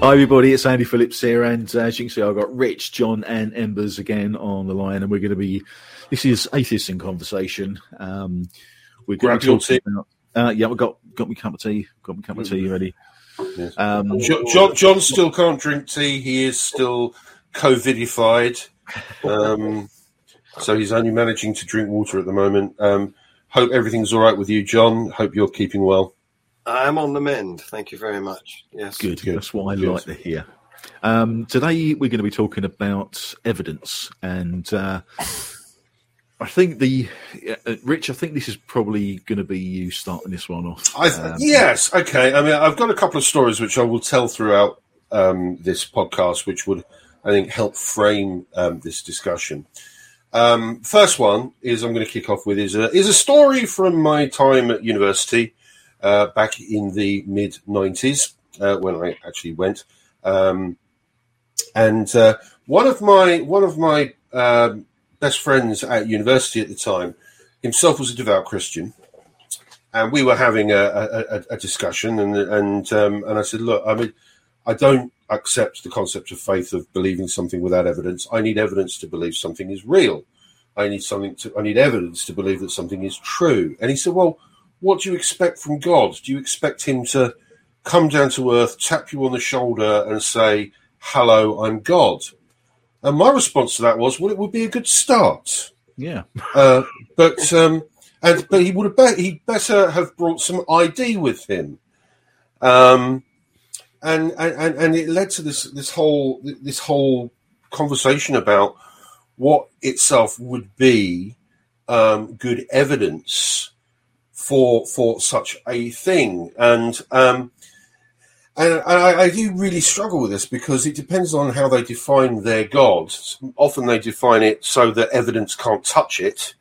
Hi, everybody. It's Andy Phillips here, and uh, as you can see, I've got Rich, John, and Embers again on the line, and we're going to be. This is atheists in conversation. Um, we're going Grab to your tea. about. Uh, yeah, we've got got me cup of tea. Got me cup of tea ready. Yes. Um, John, John still can't drink tea. He is still COVIDified. Um, so he's only managing to drink water at the moment. Um, hope everything's all right with you, John. Hope you're keeping well. I'm on the mend. Thank you very much. Yes. Good. Good. That's what I Good. like to hear. Um, today we're going to be talking about evidence, and uh, I think the uh, Rich. I think this is probably going to be you starting this one off. I th- Um, yes, okay. I mean, I've got a couple of stories which I will tell throughout um, this podcast, which would, I think, help frame um, this discussion. Um, first one is I'm going to kick off with is a is a story from my time at university uh, back in the mid '90s uh, when I actually went, um, and uh, one of my one of my um, best friends at university at the time himself was a devout Christian and we were having a, a, a- discussion, and and um, and I said, look, I mean, I don't accept the concept of faith of believing something without evidence. I need evidence to believe something is real. I need something to. I need evidence to believe that something is true. And he said, well, what do you expect from God? Do you expect him to come down to earth, tap you on the shoulder, and say, "Hello, I'm God"? And my response to that was, well, it would be a good start. yeah. Uh, but um, and but he would have bet he better have brought some ID with him. Um, and, and and it led to this this whole this whole conversation about what itself would be um, good evidence for for such a thing and um, and I, I do really struggle with this because it depends on how they define their God. Often they define it so that evidence can't touch it.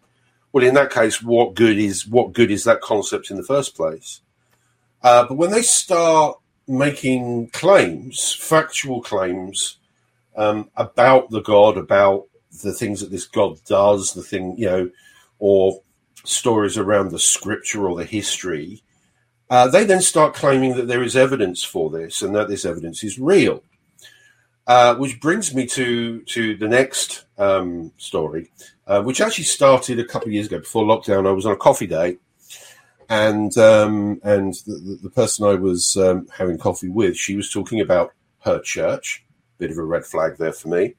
Well, in that case, what good is what good is that concept in the first place? Uh, but when they start making claims, factual claims um, about the God, about the things that this God does, the thing you know, or stories around the scripture or the history, uh, they then start claiming that there is evidence for this and that this evidence is real. Uh, which brings me to to the next um, story, uh, which actually started a couple of years ago before lockdown. I was on a coffee day, and um, and the, the- person I was um, having coffee with, she was talking about her church. Bit of a red flag there for me.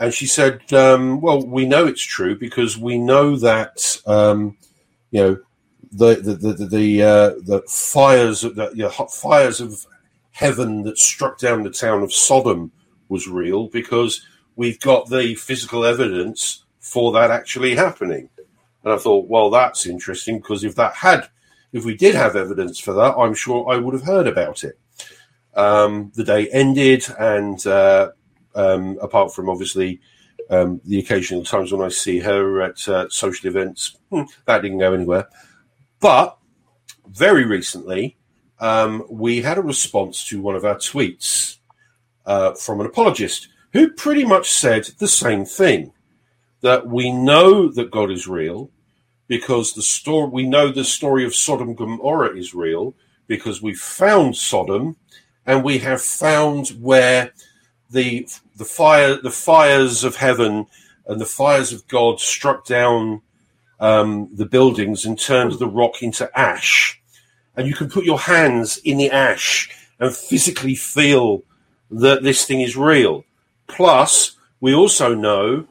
And she said, um, "Well, we know it's true because we know that um, you know the the the the, uh, the fires of the you know, fires of heaven that struck down the town of Sodom was real because we've got the physical evidence for that actually happening." And I thought, well, that's interesting because if that had, if we did have evidence for that, I'm sure I would have heard about it. Um, the day ended, and uh, um, apart from obviously um, the occasional times when I see her at uh, social events, hmm, that didn't go anywhere. But very recently, um, we had a response to one of our tweets uh, from an apologist who pretty much said the same thing that we know that God is real because the story we know the story of Sodom and Gomorrah is real because we found Sodom and we have found where the the fire the fires of heaven and the fires of God struck down um, the buildings and turned the rock into ash, and you can put your hands in the ash and physically feel that this thing is real. Plus, we also know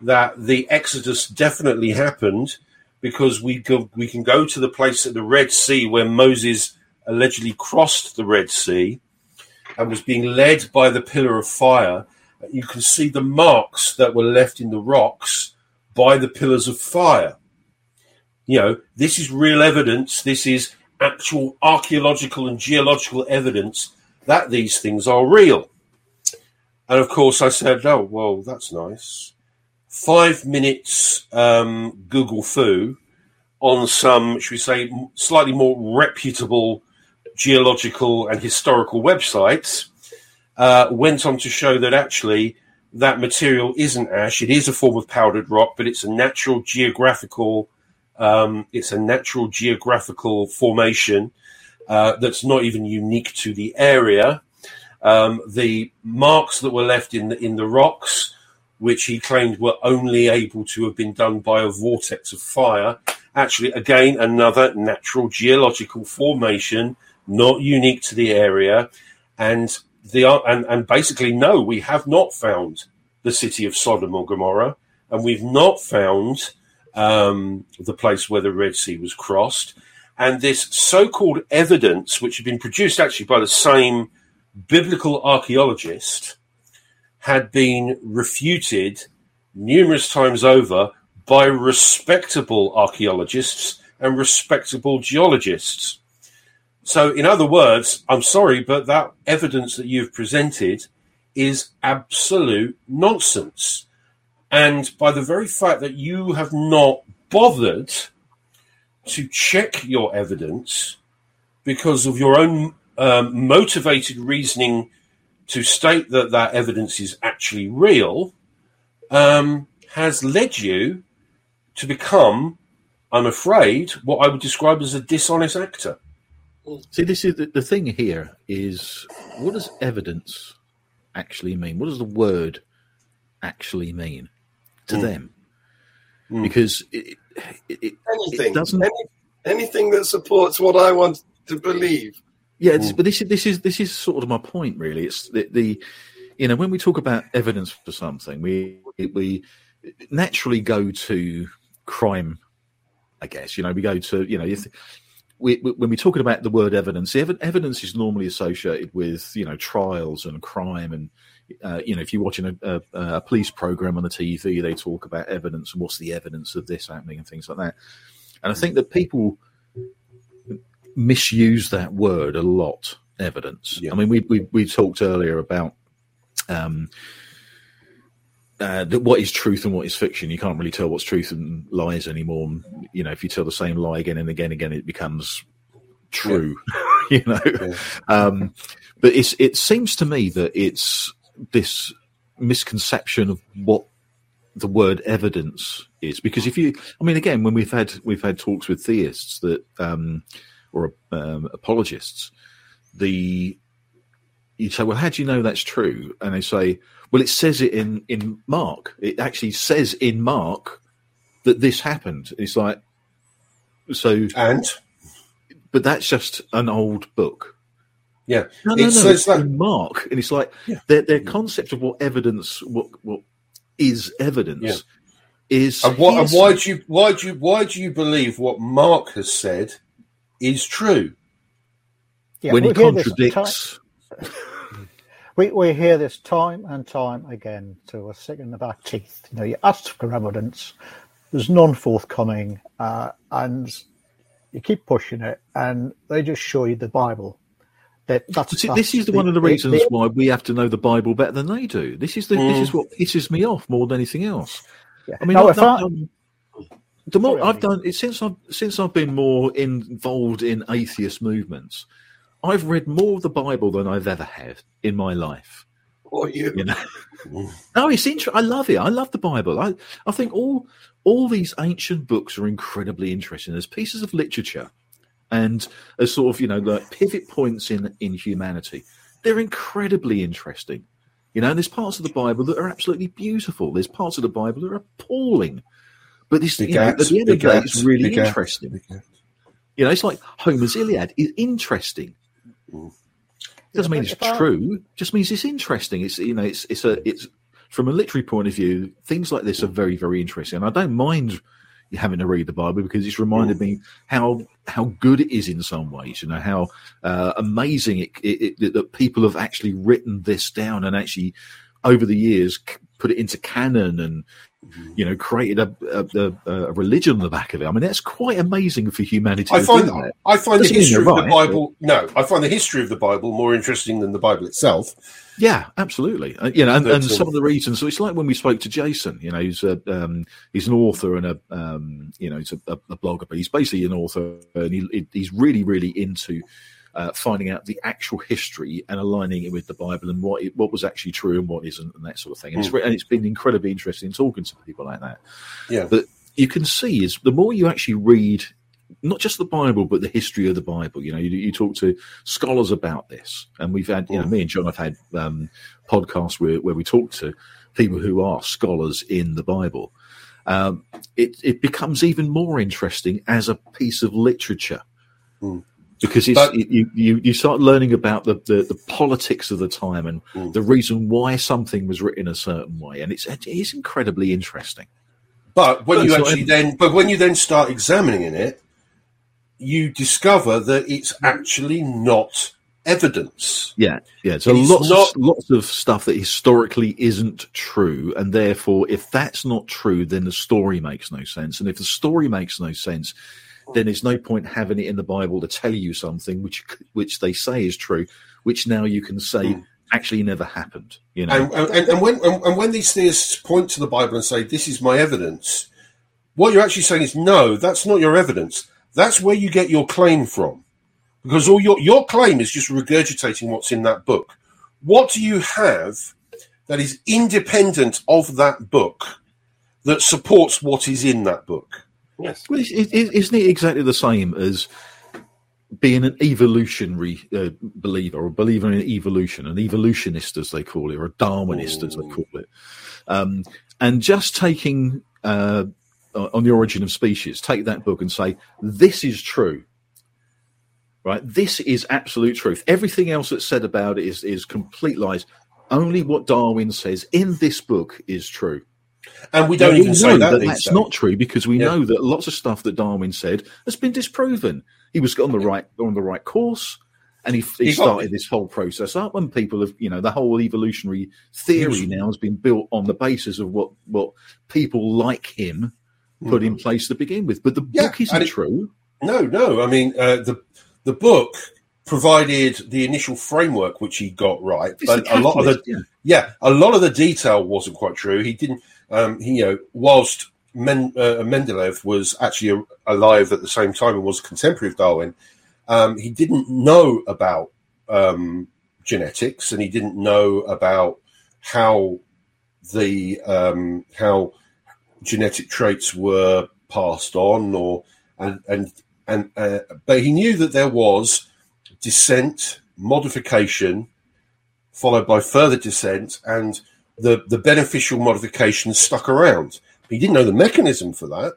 that the Exodus definitely happened because we go, we can go to the place at the Red Sea where Moses allegedly crossed the Red Sea and was being led by the pillar of fire. You can see the marks that were left in the rocks by the pillars of fire. You know, this is real evidence. This is actual archaeological and geological evidence that these things are real. And of course, I said, "Oh, well, that's nice." Five minutes um, Google fu on some, should we say, slightly more reputable geological and historical websites uh, went on to show that actually that material isn't ash. It is a form of powdered rock, but it's a natural geographical. Um, it's a natural geographical formation uh, that's not even unique to the area. Um, the marks that were left in the, in the rocks, which he claimed were only able to have been done by a vortex of fire, actually, again, another natural geological formation, not unique to the area. And the and, and basically, no, we have not found the city of Sodom or Gomorrah, and we've not found um, the place where the Red Sea was crossed. And this so called evidence, which had been produced actually by the same biblical archaeologist, had been refuted numerous times over by respectable archaeologists and respectable geologists. So, in other words, I'm sorry, but that evidence that you've presented is absolute nonsense. And by the very fact that you have not bothered to check your evidence because of your own um, motivated reasoning to state that that evidence is actually real, um, has led you to become, I'm afraid, what I would describe as a dishonest actor. See, this is the, the thing here is what does evidence actually mean? What does the word actually mean to mm. them? Mm. Because it, it, it, anything, doesn't any, anything that supports what I want to believe. Yeah, mm. but this is this is this is sort of my point, really. It's the, the you know when we talk about evidence for something, we we naturally go to crime. I guess you know we go to you know if we, when we're talking about the word evidence, evidence is normally associated with you know trials and crime, and uh, you know if you're watching a, a, a, police program on the TV, they talk about evidence and what's the evidence of this happening and things like that. And I think that people misuse that word a lot. Evidence. Yeah. I mean, we, we we talked earlier about um, uh, what is truth and what is fiction. You can't really tell what's truth and lies anymore. You know, if you tell the same lie again and again and again, it becomes true. Yeah. you know, yeah. um, but it's it seems to me that it's this misconception of what the word evidence is because if you i mean again when we've had we've had talks with theists that um or um, apologists the you say well how do you know that's true and they say well, it says it in in Mark. It actually says in Mark that this happened. It's like so, and but that's just an old book. Yeah, no, no, it no, says that in Mark, and it's like yeah. their their concept of what evidence, what what is evidence, yeah. is. And, what, and why do you why do you why do you believe what Mark has said is true? Yeah, when he contradicts. We, we hear this time and time again to we're sick in the back teeth. You know, you ask for evidence, there's none forthcoming, uh, and you keep pushing it, and they just show you the Bible. That, that's, See, that's this is the, one of the reasons the, why we have to know the Bible better than they do. This is the mm. this is what pisses me off more than anything else. Yeah. I mean, no, I've, done, the more Sorry, I've done it since I've since I've been more involved in atheist movements. I've read more of the Bible than I've ever had in my life. Or you? You know? no, it's interesting. I love it. I love the Bible. I, I think all all these ancient books are incredibly interesting as pieces of literature and as sort of you know like pivot points in in humanity. They're incredibly interesting. You know, and there's parts of the Bible that are absolutely beautiful. There's parts of the Bible that are appalling. But this, you know, at the end of the day, it's really interesting. You know, it's like Homer's Iliad is interesting. It doesn't mean it's true. Just means it's interesting. It's you know, it's it's a it's from a literary point of view. Things like this are very very interesting, and I don't mind having to read the Bible because it's reminded mm. me how how good it is in some ways. You know how uh, amazing it, it, it, that people have actually written this down and actually over the years put it into canon and you know, created a, a, a, religion on the back of it. I mean, that's quite amazing for humanity. I find I find the history of right, the Bible. But... No, I find the history of the Bible more interesting than the Bible itself. Yeah, absolutely. Uh, you know, and, and some of the reasons. So it's like when we spoke to Jason. You know, he's a um, he's an author and a um, you know he's a, a blogger, but he's basically an author, and he, he's really really into uh, finding out the actual history and aligning it with the Bible and what it, what was actually true and what isn't and that sort of thing. And, mm. it's, and it's been incredibly interesting talking to people like that. Yeah. But you can see is the more you actually read not just the Bible, but the history of the Bible. You know, you, you talk to scholars about this, and we've had, you know, me and John have had um, podcasts where, where we talk to people who are scholars in the Bible. Um, it, it becomes even more interesting as a piece of literature Mm. Because it's, But- you, you you start learning about the, the, the politics of the time and Mm. the reason why something was written a certain way, and it's it is incredibly interesting. But when But you actually then, but when you then start examining it, you discover that it's actually not evidence. Yeah, yeah. So It's lots not- of lots of stuff that historically isn't true, and therefore, if that's not true, then the story makes no sense. And if the story makes no sense, then there's no point having it in the Bible to tell you something which which they say is true, which now you can say Hmm. actually never happened. You know, And, and, and when and, and when these theists point to the Bible and say, "This is my evidence," what you're actually saying is, "No, that's not your evidence. That's where you get your claim from, because all your your claim is just regurgitating what's in that book. What do you have that is independent of that book that supports what is in that book?" Yes. Well, is- is- isn't it exactly the same as being an evolutionary uh, believer or a believer in evolution, an evolutionist as they call it, or a Darwinist as they call it, um, and just taking uh, on the origin of species, take that book and say this is true. Right, this is absolute truth. Everything else that's said about it is is complete lies. Only what Darwin says in this book is true. And we don't even say know that, that that's days. not true because we Yeah. know that lots of stuff that Darwin said has been disproven. He was on the right on the right course, and he, he He got- started this whole process up. And people have, you know, the whole evolutionary theory now has been built on the basis of what what people like him put in place to begin with. But the. Yeah, book isn't it- true. No, no. I mean, uh, the the book provided the initial framework which he got right, It's but a lot of the yeah. yeah, a lot of the detail wasn't quite true. He didn't, um, he, you know, whilst Men, uh, Mendeleev was actually alive at the same time and was a contemporary of Darwin, um, he didn't know about um, genetics and he didn't know about how the um, how genetic traits were passed on or and and and uh, but he knew that there was descent modification followed by further descent and the the beneficial modifications stuck around. He didn't know the mechanism for that.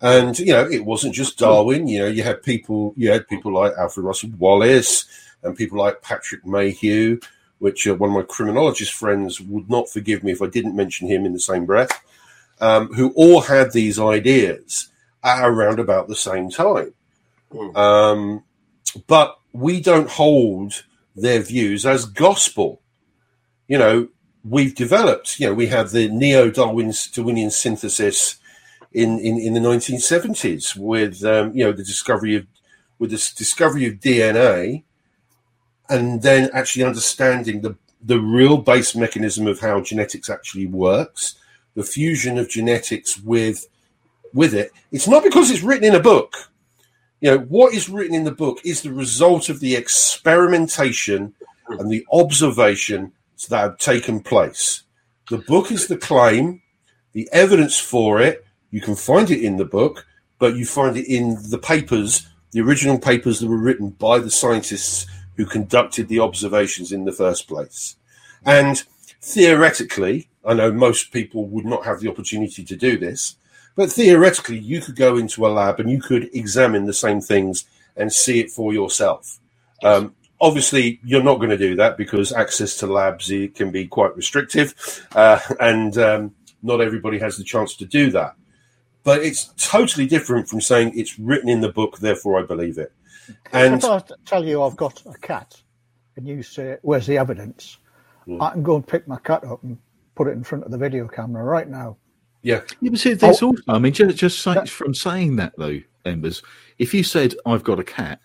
And you know it wasn't just darwin. You know you had people you had people like alfred russel wallace and people like patrick matthew which uh, one of my criminologist friends would not forgive me if i didn't mention him in the same breath um, who all had these ideas at around about the same time. Mm. um, but we don't hold their views as gospel. You know, we've developed, you know, we have the neo Darwinian synthesis in, in, in the 1970s with, um, you know, the discovery of, with the s- discovery of DNA and then actually understanding the, the real base mechanism of how genetics actually works, the fusion of genetics with, with it. It's not because it's written in a book you know what is written in the book is the result of the experimentation and the observations that have taken place the book is the claim the evidence for it you can find it in the book but you find it in the papers the original papers that were written by the scientists who conducted the observations in the first place and theoretically i know most people would not have the opportunity to do this but theoretically, you could go into a lab and you could examine the same things and see it for yourself. Um, obviously, you're not going to do that because access to labs can be quite restrictive, uh, and um, not everybody has the chance to do that. But it's totally different from saying it's written in the book, therefore I believe it. And if I t- tell you I've got a cat, and you say, "Where's the evidence?" Hmm. I can go and pick my cat up and put it in front of the video camera right now. yeah, Yeah, but see, there's Oh. also, I mean, just, just say, That- from saying that though, Embers, if you said, I've got a cat,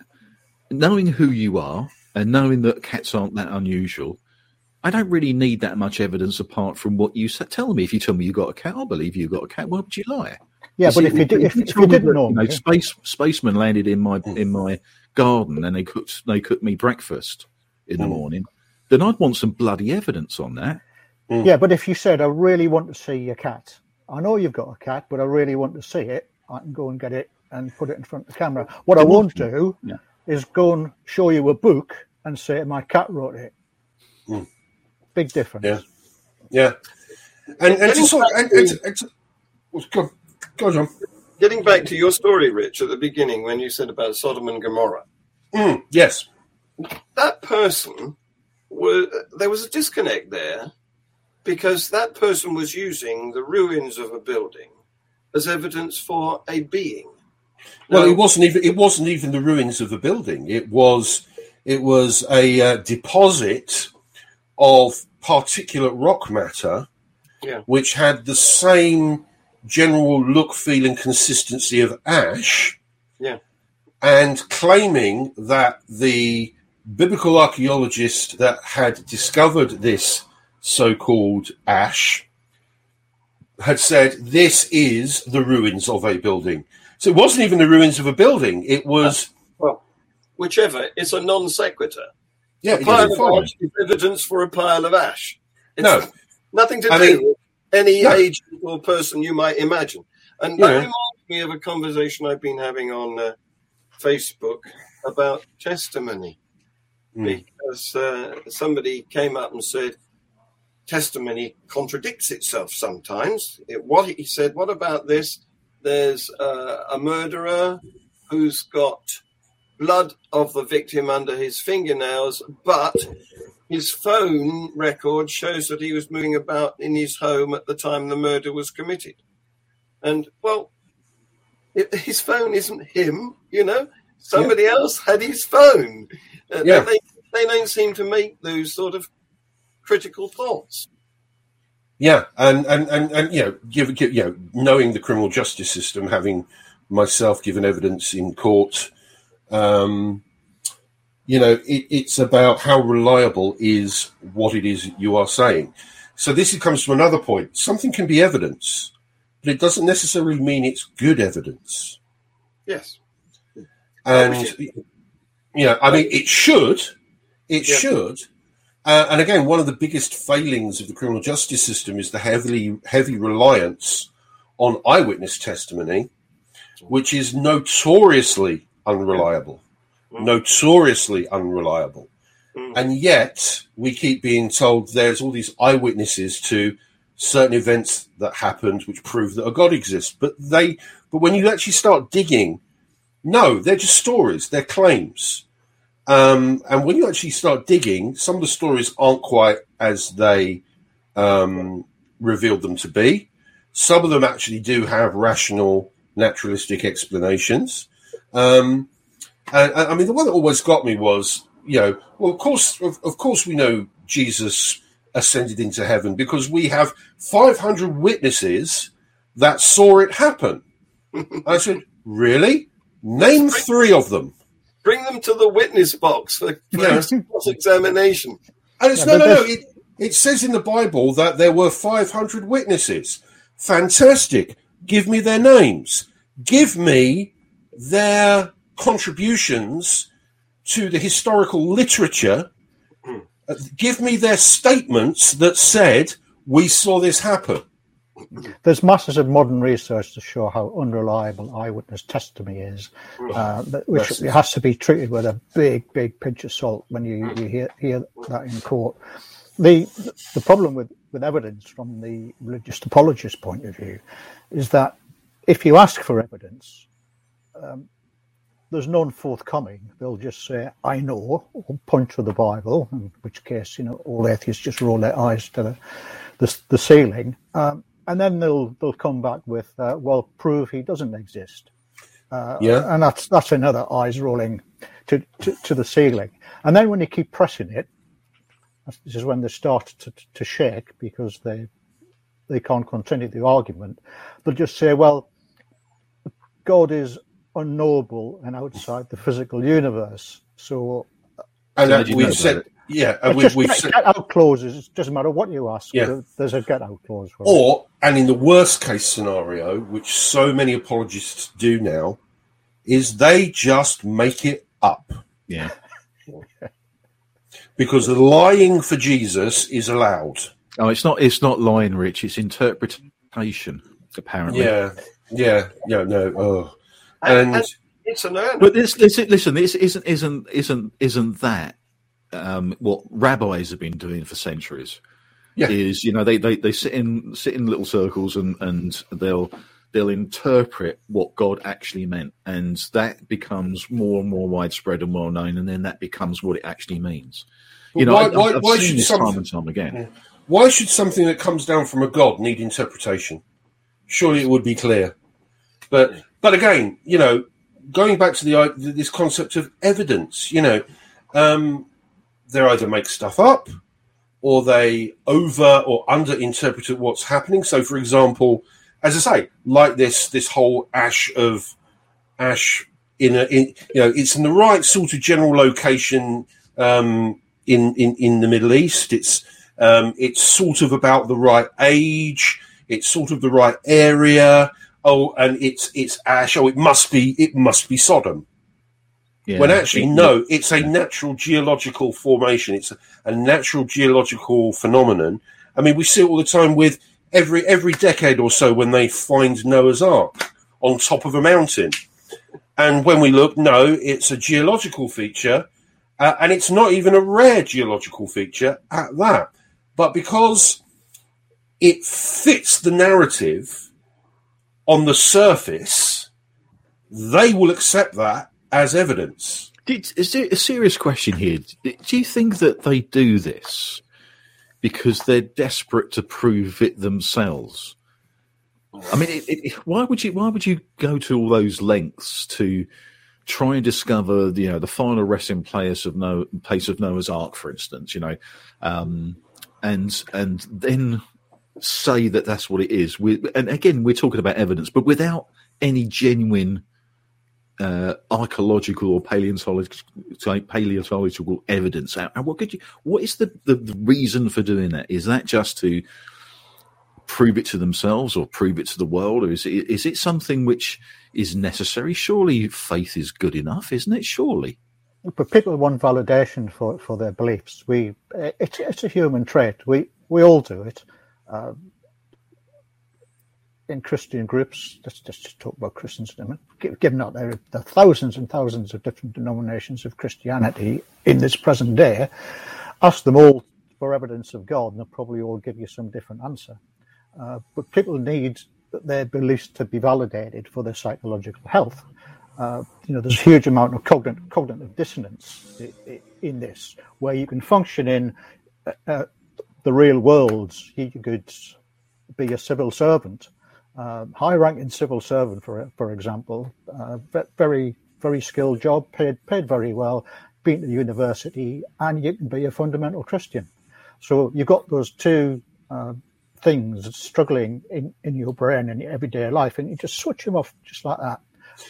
knowing who you are and knowing that cats aren't that unusual, I don't really need that much evidence apart from what you tell me. If you tell me you've got a cat, I believe you've got a cat. Why would you lie? Yeah, but see, if you did, if, you if told you me didn't know, you know, me, space spacemen landed in my mm. in my garden and they cooked they cooked me breakfast in the Mm. morning, then I'd want some bloody evidence on that. Mm. yeah, but if you said, "I really want to see your cat," I know you've got a cat, but I really want to see it, I can go and get it and put it in front of the camera. What I won't do Yeah. is go and show you a book and say my cat wrote it. Mm. Big difference. Yeah. Yeah. And, and to sort and, and, and to, go, go, John. Getting back to your story, Rich, at the beginning when you said about Sodom and Gomorrah, Mm, yes. that person was there was a disconnect there because that person was using the ruins of a building as evidence for a being. Well, Now- it wasn't even it wasn't even the ruins of a building. It was it was a uh, deposit of particulate rock matter, Yeah. which had the same general look, feel, and consistency of ash. Yeah. and claiming that the biblical archaeologist that had discovered this so-called ash had said this is the ruins of a building. So it wasn't even the ruins of a building. It was Well, whichever, it's a non sequitur. yeah. A pile of ash is evidence for a pile of ash. It's No, nothing to I do mean- with any No. agent or person you might imagine. And Yeah. that reminds me of a conversation I've been having on uh, Facebook about testimony. Mm. Because uh, somebody came up and said, testimony contradicts itself sometimes. It, what he said, what about this? There's uh, a murderer who's got blood of the victim under his fingernails, but his phone record shows that he was moving about in his home at the time the murder was committed. And, well, it, his phone isn't him, you know? Somebody else had his phone. Uh, Yeah. They, they don't seem to make those sort of critical thoughts. Yeah, and and and, and you know, give, give, you know, knowing the criminal justice system, having myself given evidence in court, um, you know, it, it's about how reliable is what it is you are saying. So this comes to another point. Something can be evidence, but it doesn't necessarily mean it's good evidence. Yes. And you know, I mean, it should, it Yeah. should. Uh, and again, one of the biggest failings of the criminal justice system is the heavily heavy reliance on eyewitness testimony, which is notoriously unreliable, Mm. notoriously unreliable. Mm. And yet, we keep being told there's all these eyewitnesses to certain events that happened, which prove that a God exists. But they, but when you actually start digging, no, they're just stories, they're claims. Um, and when you actually start digging, some of the stories aren't quite as they um, revealed them to be. Some of them actually do have rational, naturalistic explanations. Um, and, and, I mean, the one that always got me was, you know, well, of course, of, of course, we know Jesus ascended into heaven because we have 500 witnesses that saw it happen. I said, really? Name three of them. Bring them to the witness box for, for Yeah. cross examination. And it's Yeah, no, no, no. It, it says in the Bible that there were 500 witnesses. Fantastic. Give me their names. Give me their contributions to the historical literature. Uh, Give me their statements that said, we saw this happen. There's masses of modern research to show how unreliable eyewitness testimony is, uh, which has to be treated with a big, big pinch of salt when you, you hear, hear that in court. The the problem with, with evidence from the religious apologist point of view is that if you ask for evidence, um, there's none forthcoming. They'll just say, "I know," or point to the Bible, in which case, you know, all atheists just roll their eyes to the the, the ceiling, um, and then they'll they'll come back with, uh, "Well, prove he doesn't exist." Uh, Yeah. and that's that's another eyes rolling to, to to the ceiling. And then when you keep pressing it, this is when they start to, to shake because they they can't continue the argument. They'll just say, "Well, God is unknowable and outside the physical universe." So And So how that do you we've said, about yeah, and we, just we've get, said, get out clauses. It doesn't matter what you ask. Yeah. There's a get out clause. For. Or, and in the worst case scenario, which so many apologists do now, is they just make it up. Yeah. Because lying for Jesus is allowed. Oh, it's not. It's not lying, Rich. It's interpretation. Apparently. Yeah, yeah, yeah, no. Oh. And, And- It's an earner. But this, this, listen, this isn't isn't isn't isn't that um, what rabbis have been doing for centuries? Yeah. Is you know they, they, they sit in sit in little circles and, and they'll they'll interpret what God actually meant, and that becomes more and more widespread and well known, and then that becomes what it actually means. You know, why- I, why- have why seen should this time and time again. why should something that comes down from a god need interpretation? Surely it would be clear. But but again, you know, going back to the this concept of evidence, you know, um, they either make stuff up or they over or under interpret what's happening. So, for example, as I say, like this this whole ash of ash in a in you know it's in the right sort of general location um, in in in the Middle East. It's um, it's sort of about the right age. It's sort of the right area. Oh, and it's it's ash. Oh, it must be it must be Sodom. Yeah. When actually, no, it's a natural geological formation. It's a, a natural geological phenomenon. I mean, we see it all the time with every every decade or so when they find Noah's Ark on top of a mountain. And when we look, no, it's a geological feature, uh, and it's not even a rare geological feature at that. But because it fits the narrative on the surface, they will accept that as evidence. Is there a serious question here? Do you think that they do this because they're desperate to prove it themselves? I mean, it, it, why would you? Why would you go to all those lengths to try and discover, you know, the final resting place of place of Noah's Ark, for instance? You know, um, and and then say that that's what it is. We, and again, we're talking about evidence, but without any genuine uh, archaeological or paleontological, paleontological evidence. And what could you? What is the, the, the reason for doing that? Is that just to prove it to themselves or prove it to the world, or is it is it something which is necessary? Surely faith is good enough, isn't it? Surely. But people want validation for, for their beliefs. We it's it's a human trait. We we all do it. Uh, in Christian groups, let's just talk about Christians a minute. Given that there are thousands and thousands of different denominations of Christianity in this present day, ask them all for evidence of God, and they'll probably all give you some different answer. Uh, but people need their beliefs to be validated for their psychological health. Uh, you know, there's a huge amount of cognitive, cognitive dissonance in, in this, where you can function in uh, uh, the real world. You could be a civil servant, uh, high-ranking civil servant, for for example, uh, very very skilled job, paid paid very well, been to the university, and you can be a fundamental Christian. So you've got those two uh, things struggling in, in your brain in your everyday life, and you just switch them off just like that.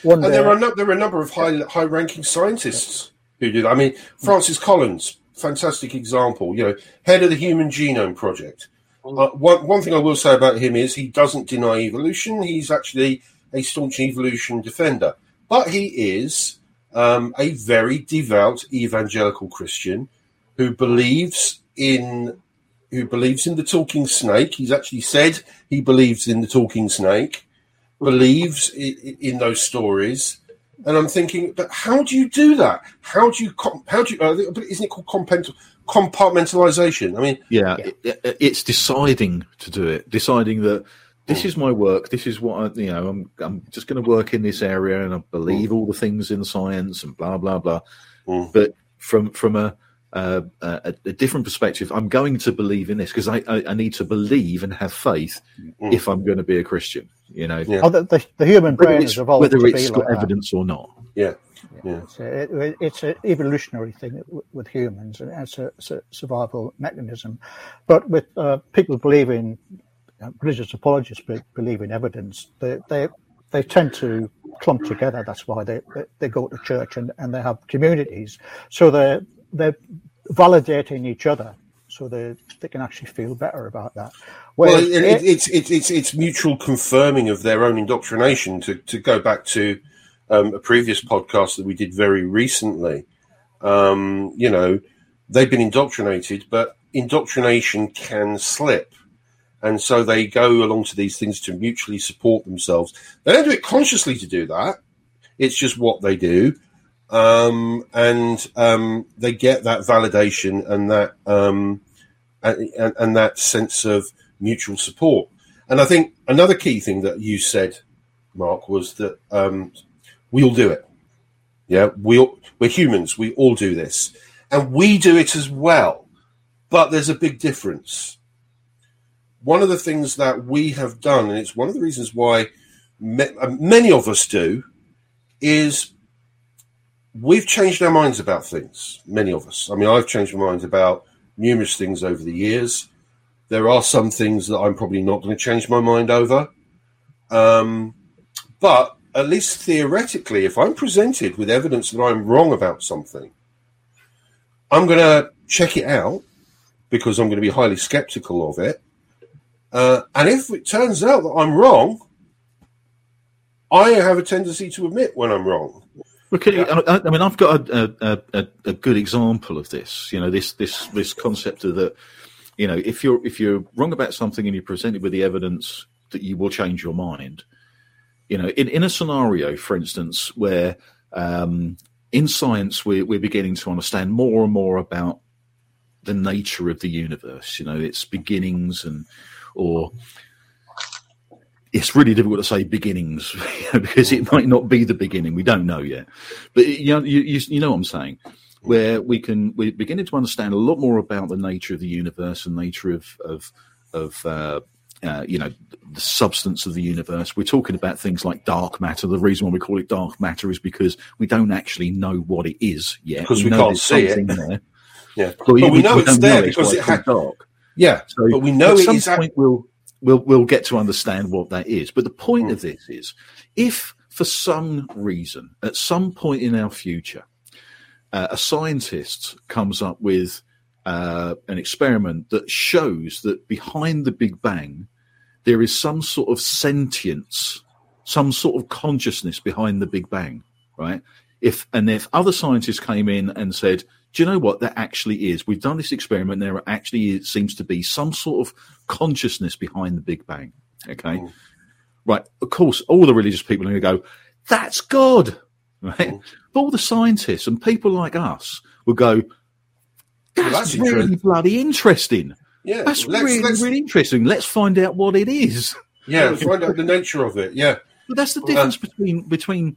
One And there are no, there are a number of high high ranking scientists who do that. I mean, Francis Collins, fantastic example. You know, head of the Human Genome Project. Uh, one one thing I will say about him is he doesn't deny evolution. He's actually a staunch evolution defender, but he is um, a very devout evangelical Christian who believes in who believes in the talking snake. He's actually said he believes in the talking snake, believes in, in those stories. And I'm thinking, but how do you do that? How do you, how do you, uh, isn't it called compent- compartmentalization? I mean, Yeah, It, it- it's deciding to do it, deciding that this is my work. This is what I, you know. I'm I'm just going to work in this area, and I believe all the things in science and blah blah blah. Mm. But from from a uh, a, a different perspective, I'm going to believe in this because I, I I need to believe and have faith Mm. if I'm going to be a Christian. You know, Yeah. oh, the, the, the human whether brain it's, has evolved whether to it's be got like that. evidence or not. yeah, yeah. It's, a, it, it's an evolutionary thing with humans, and it's a, it's a survival mechanism. But with uh, people believing, uh, religious apologists believe in evidence, they, they they tend to clump together. That's why they they, they go to church and, and they have communities. So they're they're validating each other, so they they can actually feel better about that. Well, it, it, it's it's it's it's mutual confirming of their own indoctrination. To to go back to um, a previous podcast that we did very recently, um, you know, they've been indoctrinated, but indoctrination can slip, and so they go along to these things to mutually support themselves. They don't do it consciously to do that. It's just what they do, um, and um, they get that validation and that um, and, and, that sense of mutual support. And I think another key thing that you said, Mark, was that um, we all do it. Yeah, we all, we're humans. We all do this, and we do it as well. But there's a big difference. One of the things that we have done, and it's one of the reasons why uh, many of us do, is we've changed our minds about things. Many of us. I mean, I've changed my mind about numerous things over the years. There are some things that I'm probably not going to change my mind over. Um, but at least theoretically, if I'm presented with evidence that I'm wrong about something, I'm going to check it out because I'm going to be highly skeptical of it. Uh, and if it turns out that I'm wrong, I have a tendency to admit when I'm wrong. Well, you, I, I, mean, I've got a, a, a, a, good example of this. You know, this this this concept of that. You know, if you're if you're wrong about something and you're presented with the evidence that you will change your mind. You know, in, in a scenario, for instance, where um, in science we're, we're beginning to understand more and more about the nature of the universe. You know, its beginnings and or it's really difficult to say beginnings because it might not be the beginning. We don't know yet, but you know, you, you, you know what I'm saying. Where we can we're beginning to understand a lot more about the nature of the universe and nature of of of uh, uh, you know the substance of the universe. We're talking about things like dark matter. The reason why we call it dark matter is because we don't actually know what it is yet. Because we, we can't see it. There. Yeah, but, we, we, know we it's there because it had dark. Yeah, so but we know at some point we'll we'll we'll get to understand what that is. But the point mm. of this is, if for some reason at some point in our future, uh, a scientist comes up with uh, an experiment that shows that behind the Big Bang there is some sort of sentience, some sort of consciousness behind the Big Bang, right? If and if other scientists came in and said, "Do you know what there actually is? We've done this experiment. There actually seems to be some sort of consciousness behind the Big Bang." Okay, mm. right? Of course, all the religious people are going to go, "That's God," right? Mm. But all the scientists and people like us will go, that's, well, that's really bloody interesting. Yeah, that's let's, really let's, really interesting. Let's find out what it is. Yeah, find out the nature of it. Yeah, but that's the difference between between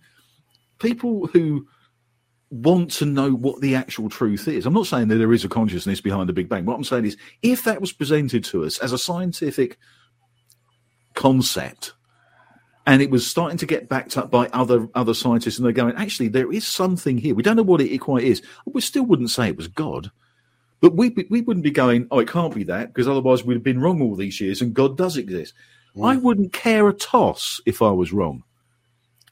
people who want to know what the actual truth is. I'm not saying that there is a consciousness behind the Big Bang. What I'm saying is, if that was presented to us as a scientific concept, and it was starting to get backed up by other other scientists, and they're going, actually, there is something here. We don't know what it quite is. We still wouldn't say it was God. But we we wouldn't be going, oh, it can't be that, because otherwise we'd have been wrong all these years and God does exist. Mm. I wouldn't care a toss if I was wrong.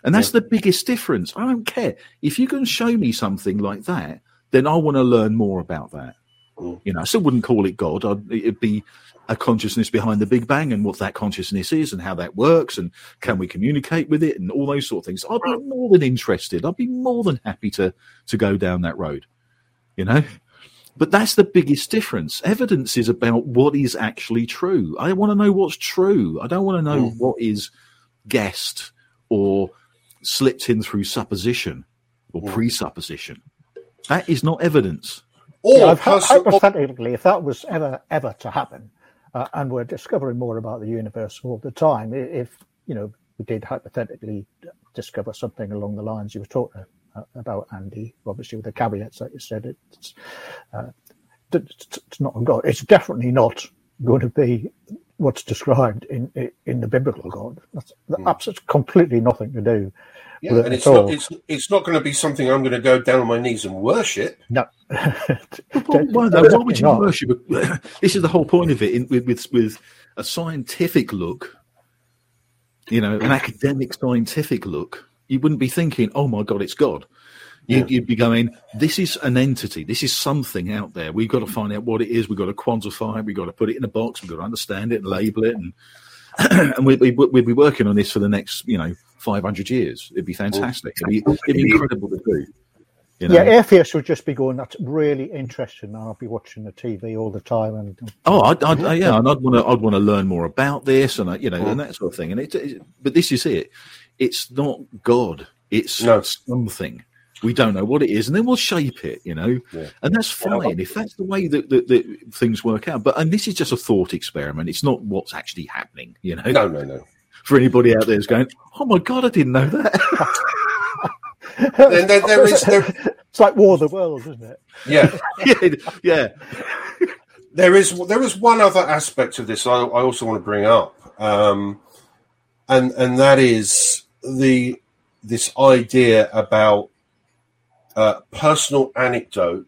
And that's yeah. the biggest difference. I don't care. If you can show me something like that, then I want to learn more about that. Mm. You know, I still wouldn't call it God. I'd, it'd be a consciousness behind the Big Bang and what that consciousness is and how that works and can we communicate with it and all those sort of things. I'd be more than interested. I'd be more than happy to to go down that road. You know? But that's the biggest difference. Evidence is about what is actually true. I want to know what's true. I don't want to know mm. what is guessed or slipped in through supposition or mm. presupposition. That is not evidence. Or yeah, hypothetically, if that was ever ever to happen, uh, and we're discovering more about the universe all the time, if you know we did hypothetically discover something along the lines you were talking uh, about Andy, obviously with the caveats that you said. It's, uh, it's not a God. It's definitely not going to be what's described in in the biblical God. That's, that's mm. completely nothing to do yeah, with it and it's not, it's, it's not going to be something I'm going to go down on my knees and worship. No. why, why would you not. worship? this is the whole point of it in, with, with, with a scientific look, you know, an academic scientific look you wouldn't be thinking, "Oh my God, it's God." You'd, you'd, be going, "This is an entity. This is something out there. We've got to find out what it is. We've got to quantify it. We've got to put it in a box. We've got to understand it and label it, and and we'd, we'd, we'd, be working on this for the next, you know, five hundred years. It'd be fantastic. It'd be, it'd be incredible to do." You know? Yeah, Airface would just be going. That's really interesting. I'll be watching the TV all the time. And oh, I'd, I'd uh, yeah, and I'd want to, I'd want to learn more about this, and uh, you know, and mm. that sort of thing. And it, it, but this is it it's not God. It's No. something. We don't know what it is, and then we'll shape it, you know, Yeah. and that's fine if that's the way that, that, that things work out. But and this is just a thought experiment; it's not what's actually happening, you know. No, no, no. For anybody out there who's going, "Oh my god, I didn't know that," Then there, there is, there, It's like War of the Worlds, isn't it? yeah, yeah, yeah, there is there is one other aspect of this I, I also want to bring up, um, and and that is the this idea about uh, personal anecdote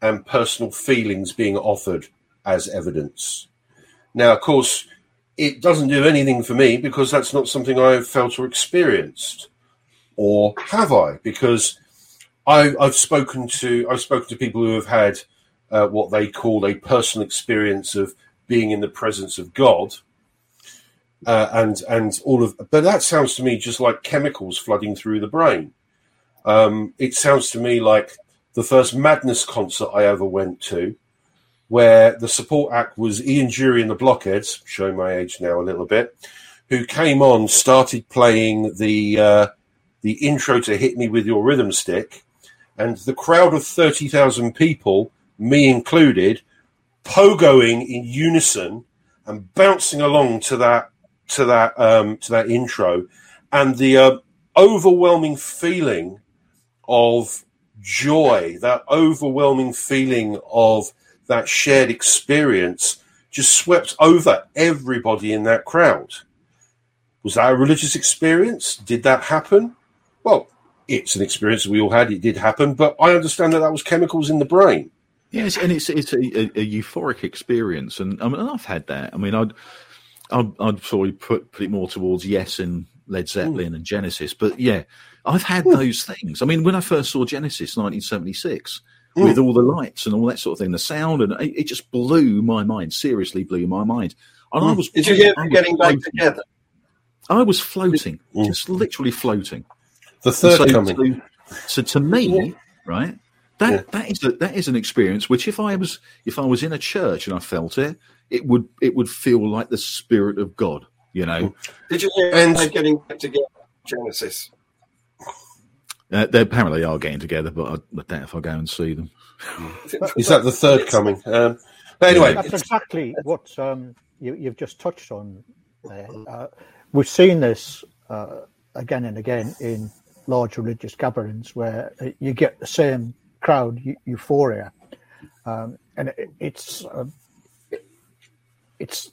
and personal feelings being offered as evidence. Now, of course, it doesn't do anything for me because that's not something I've felt or experienced, or have I? Because I, I've spoken to I've spoken to people who have had uh, what they call a personal experience of being in the presence of God, uh, and and all of. But that sounds to me just like chemicals flooding through the brain. Um, it sounds to me like the first Madness concert I ever went to, where the support act was Ian Dury and the Blockheads, showing my age now a little bit, who came on, started playing the uh, the intro to "Hit Me with Your Rhythm Stick," and the crowd of thirty thousand people, me included, pogoing in unison and bouncing along to that to that um, to that intro, and the uh, overwhelming feeling of joy, that overwhelming feeling of that shared experience, just swept over everybody in that crowd. Was that a religious experience? Did that happen? Well, it's an experience we all had. It did happen, but I understand that that was chemicals in the brain. Yes, and it's it's a, a, a euphoric experience, and um, I mean I've had that. I mean I'd I'd, I'd probably put put it more towards Yes and Led Zeppelin hmm. and Genesis, but yeah, I've had those things. I mean when I first saw Genesis, 1976, with all the lights and all that sort of thing, the sound, and it, it just blew my mind. Seriously, blew my mind. And I was Did you hear I them getting back floating. together? I was floating, Mm. just literally floating. The third so, coming. So, so to me, Yeah. right, that Yeah. that is a, that is an experience which if I was if I was in a church and I felt it, it would it would feel like the spirit of God. You know, Did you hear And- them getting back together? Genesis. Uh, they apparently are getting together, but I, I doubt if I go and see them. Is that the third coming? Um, but anyway, That's exactly what um, you, you've just touched on. There. Uh, we've seen this uh, again and again in large religious gatherings where uh, you get the same crowd eu- euphoria, um, and it, it's uh, it- it's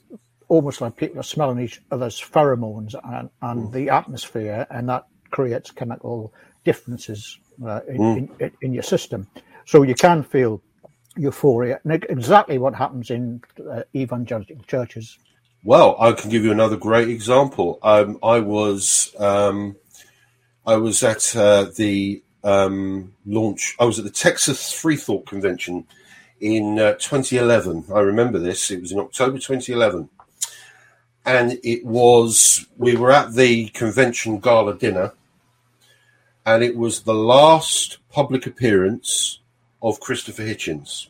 almost like people are smelling each other's pheromones and, and the atmosphere, and that creates chemical differences uh, in, in, in your system. So you can feel euphoria, and exactly what happens in uh, evangelical churches. Well, I can give you another great example. Um, I was um, I was at uh, the um, launch. I was at the Texas Free Thought Convention in uh, 2011. I remember this. It was in October 2011, and it was we were at the convention gala dinner, and it was the last public appearance of Christopher Hitchens,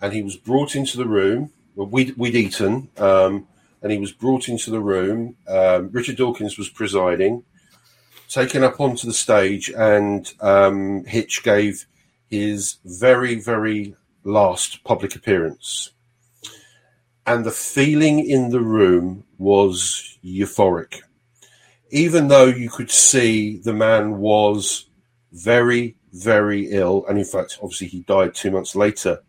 and he was brought into the room we'd, we'd eaten, um, and he was brought into the room. Um, Richard Dawkins was presiding, taken up onto the stage, and um, Hitch gave his very, very last public appearance. And the feeling in the room was euphoric. Even though you could see the man was very, very ill, and in fact, obviously, he died two months later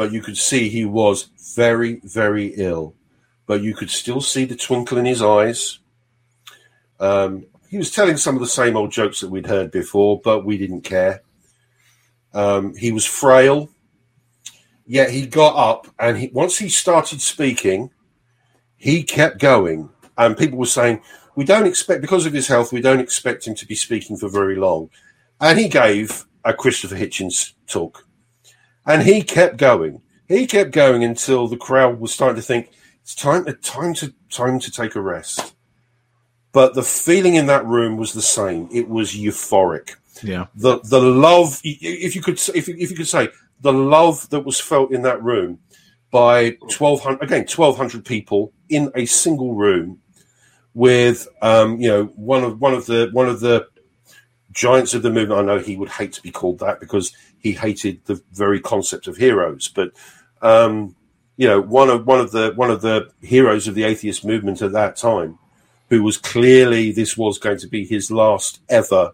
but you could see he was very, very ill. But you could still see the twinkle in his eyes. Um, he was telling some of the same old jokes that we'd heard before, but we didn't care. Um, he was frail, yet he got up and he, once he started speaking, he kept going. And people were saying, We don't expect, because of his health, we don't expect him to be speaking for very long. And he gave a Christopher Hitchens talk. And he kept going. He kept going until the crowd was starting to think it's time, to time to time to take a rest. But the feeling in that room was the same. It was euphoric. Yeah, The the love, if you could, if you, if you could say the love that was felt in that room by twelve hundred again twelve hundred people in a single room with um, you know one of one of the one of the giants of the movement. I know he would hate to be called that because he hated the very concept of heroes, but um, you know one of one of the one of the heroes of the atheist movement at that time, who was clearly this was going to be his last ever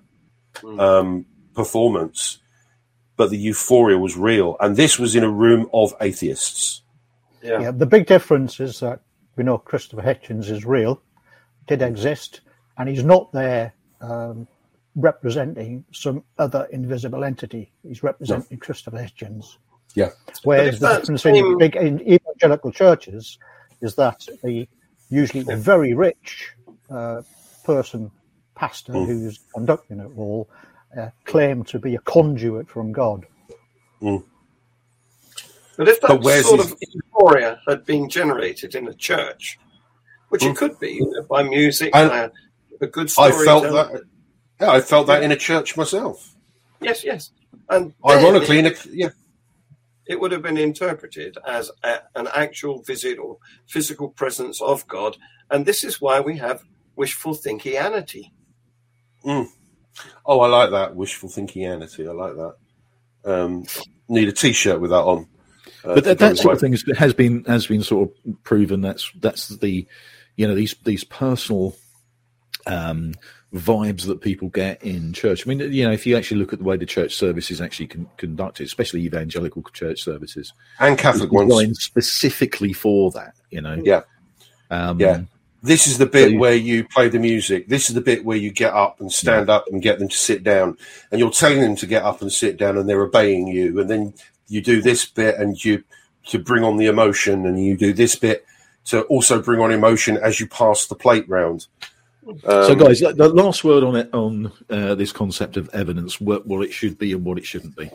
um, performance, but the euphoria was real, and this was in a room of atheists. Yeah. Yeah, the big difference is that we know Christopher Hitchens is real, did exist, and he's not there um, representing some other invisible entity. He's representing Christopher Hitchens. Yeah, Whereas the that difference in big in evangelical churches is that the usually the very rich uh, person, pastor who's conducting it all, uh, claim to be a conduit from God. But if that where's sort his- of euphoria had been generated in a church, which it could be you know, by music, And by a, a good I story. felt that. Yeah, I felt that in a church myself. Yes, yes. And Ironically, it, in a, yeah, it would have been interpreted as a, an actual visit or physical presence of God. And this is why we have wishful thinkianity. Oh, I like that wishful thinkianity. I like that. Um, need a T-shirt with that on. Uh, but that, that sort of thing has been has been sort of proven. That's that's the you know these these personal um, vibes that people get in church. I mean, you know, if you actually look at the way the church service is actually con- conducted, especially evangelical church services, and Catholic ones. specifically for that. You know, Yeah, um, yeah. This is the bit So you- where you play the music. This is the bit where you get up and stand up and get them to sit down, and you're telling them to get up and sit down, and they're obeying you. And then you do this bit, and you to bring on the emotion, and you do this bit to also bring on emotion as you pass the plate round. So, Um, guys, the the last word on it on uh, this concept of evidence, what, what it should be and what it shouldn't be.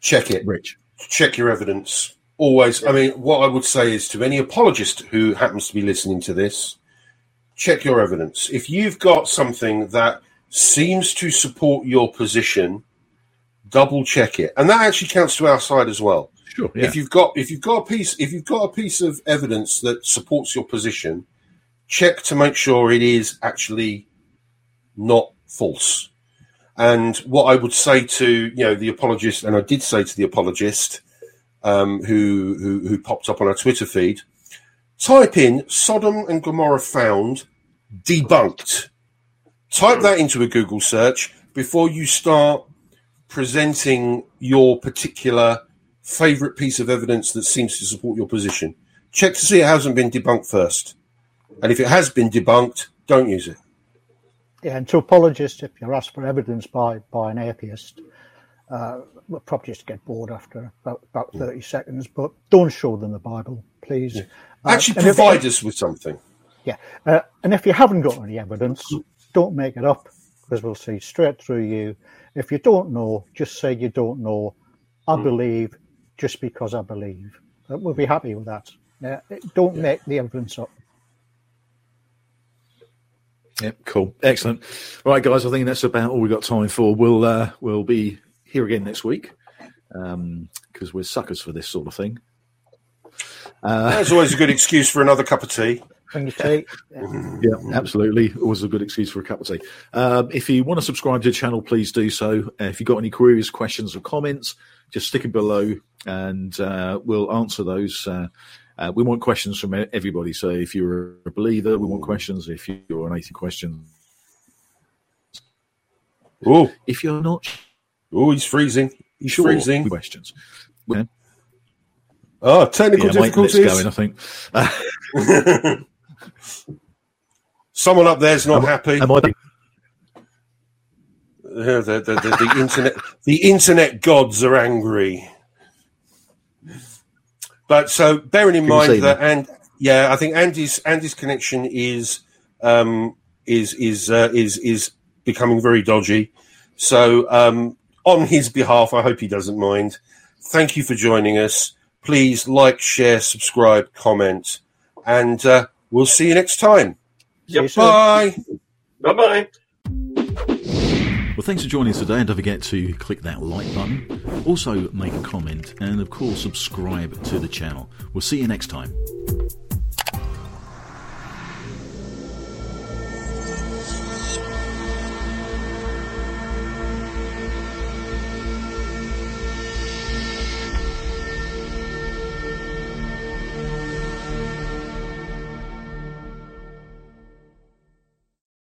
check it. Rich, check your evidence always i mean what i would say is to any apologist who happens to be listening to this check your evidence if you've got something that seems to support your position double check it and that actually counts to our side as well sure, yeah, if you've got if you've got a piece if you've got a piece of evidence that supports your position check to make sure it is actually not false. And what i would say to you know the apologist and i did say to the apologist um, who, who who popped up on our twitter feed type in sodom and gomorrah found debunked. Type that into a google search before you start presenting your particular favorite piece of evidence that seems to support your position. Check to see it hasn't been debunked first. And if it has been debunked, don't use it. Yeah, and to apologists, if you're asked for evidence by, by an atheist, uh, we'll probably just get bored after about, about 30 seconds, but don't show them the Bible, please. Uh, Actually, if- provide us with something. Yeah, uh, and if you haven't got any evidence, don't make it up because we'll see straight through you. If you don't know, just say you don't know. I believe just because I believe. Uh, we'll be happy with that. Uh, don't make the evidence up. yeah, cool, excellent. All right, guys, I think that's about all we've got time for. We'll uh, we'll be here again next week because we're suckers for this sort of thing. That's always a good excuse for another cup of tea. Bring your tea. Yeah, absolutely. Always a good excuse for a cup of tea. Um, if you want to subscribe to the channel, please do so. Uh, if you've got any queries, questions, or comments, just stick it below and uh, we'll answer those. Uh, uh, we want questions from everybody. So if you're a believer, we want questions. If you're an atheist, question. Oh, If you're not oh, he's freezing. He's sure, freezing. questions. Yeah, Oh, technical yeah, mate, let's difficulties. go in, I think. Someone up there's not happy. Am I? Uh, the, the, the, the internet the internet gods are angry. But so bearing in Can mind that and yeah, I think Andy's Andy's connection is um is is uh, is is becoming very dodgy. So um on his behalf, I hope he doesn't mind. Thank you for joining us. Please like, share, subscribe, comment, and uh, we'll see you next time. See you Yep. Bye. Bye bye. Well, thanks for joining us today, and don't forget to click that like button. Also, make a comment, and of course, subscribe to the channel. We'll see you next time.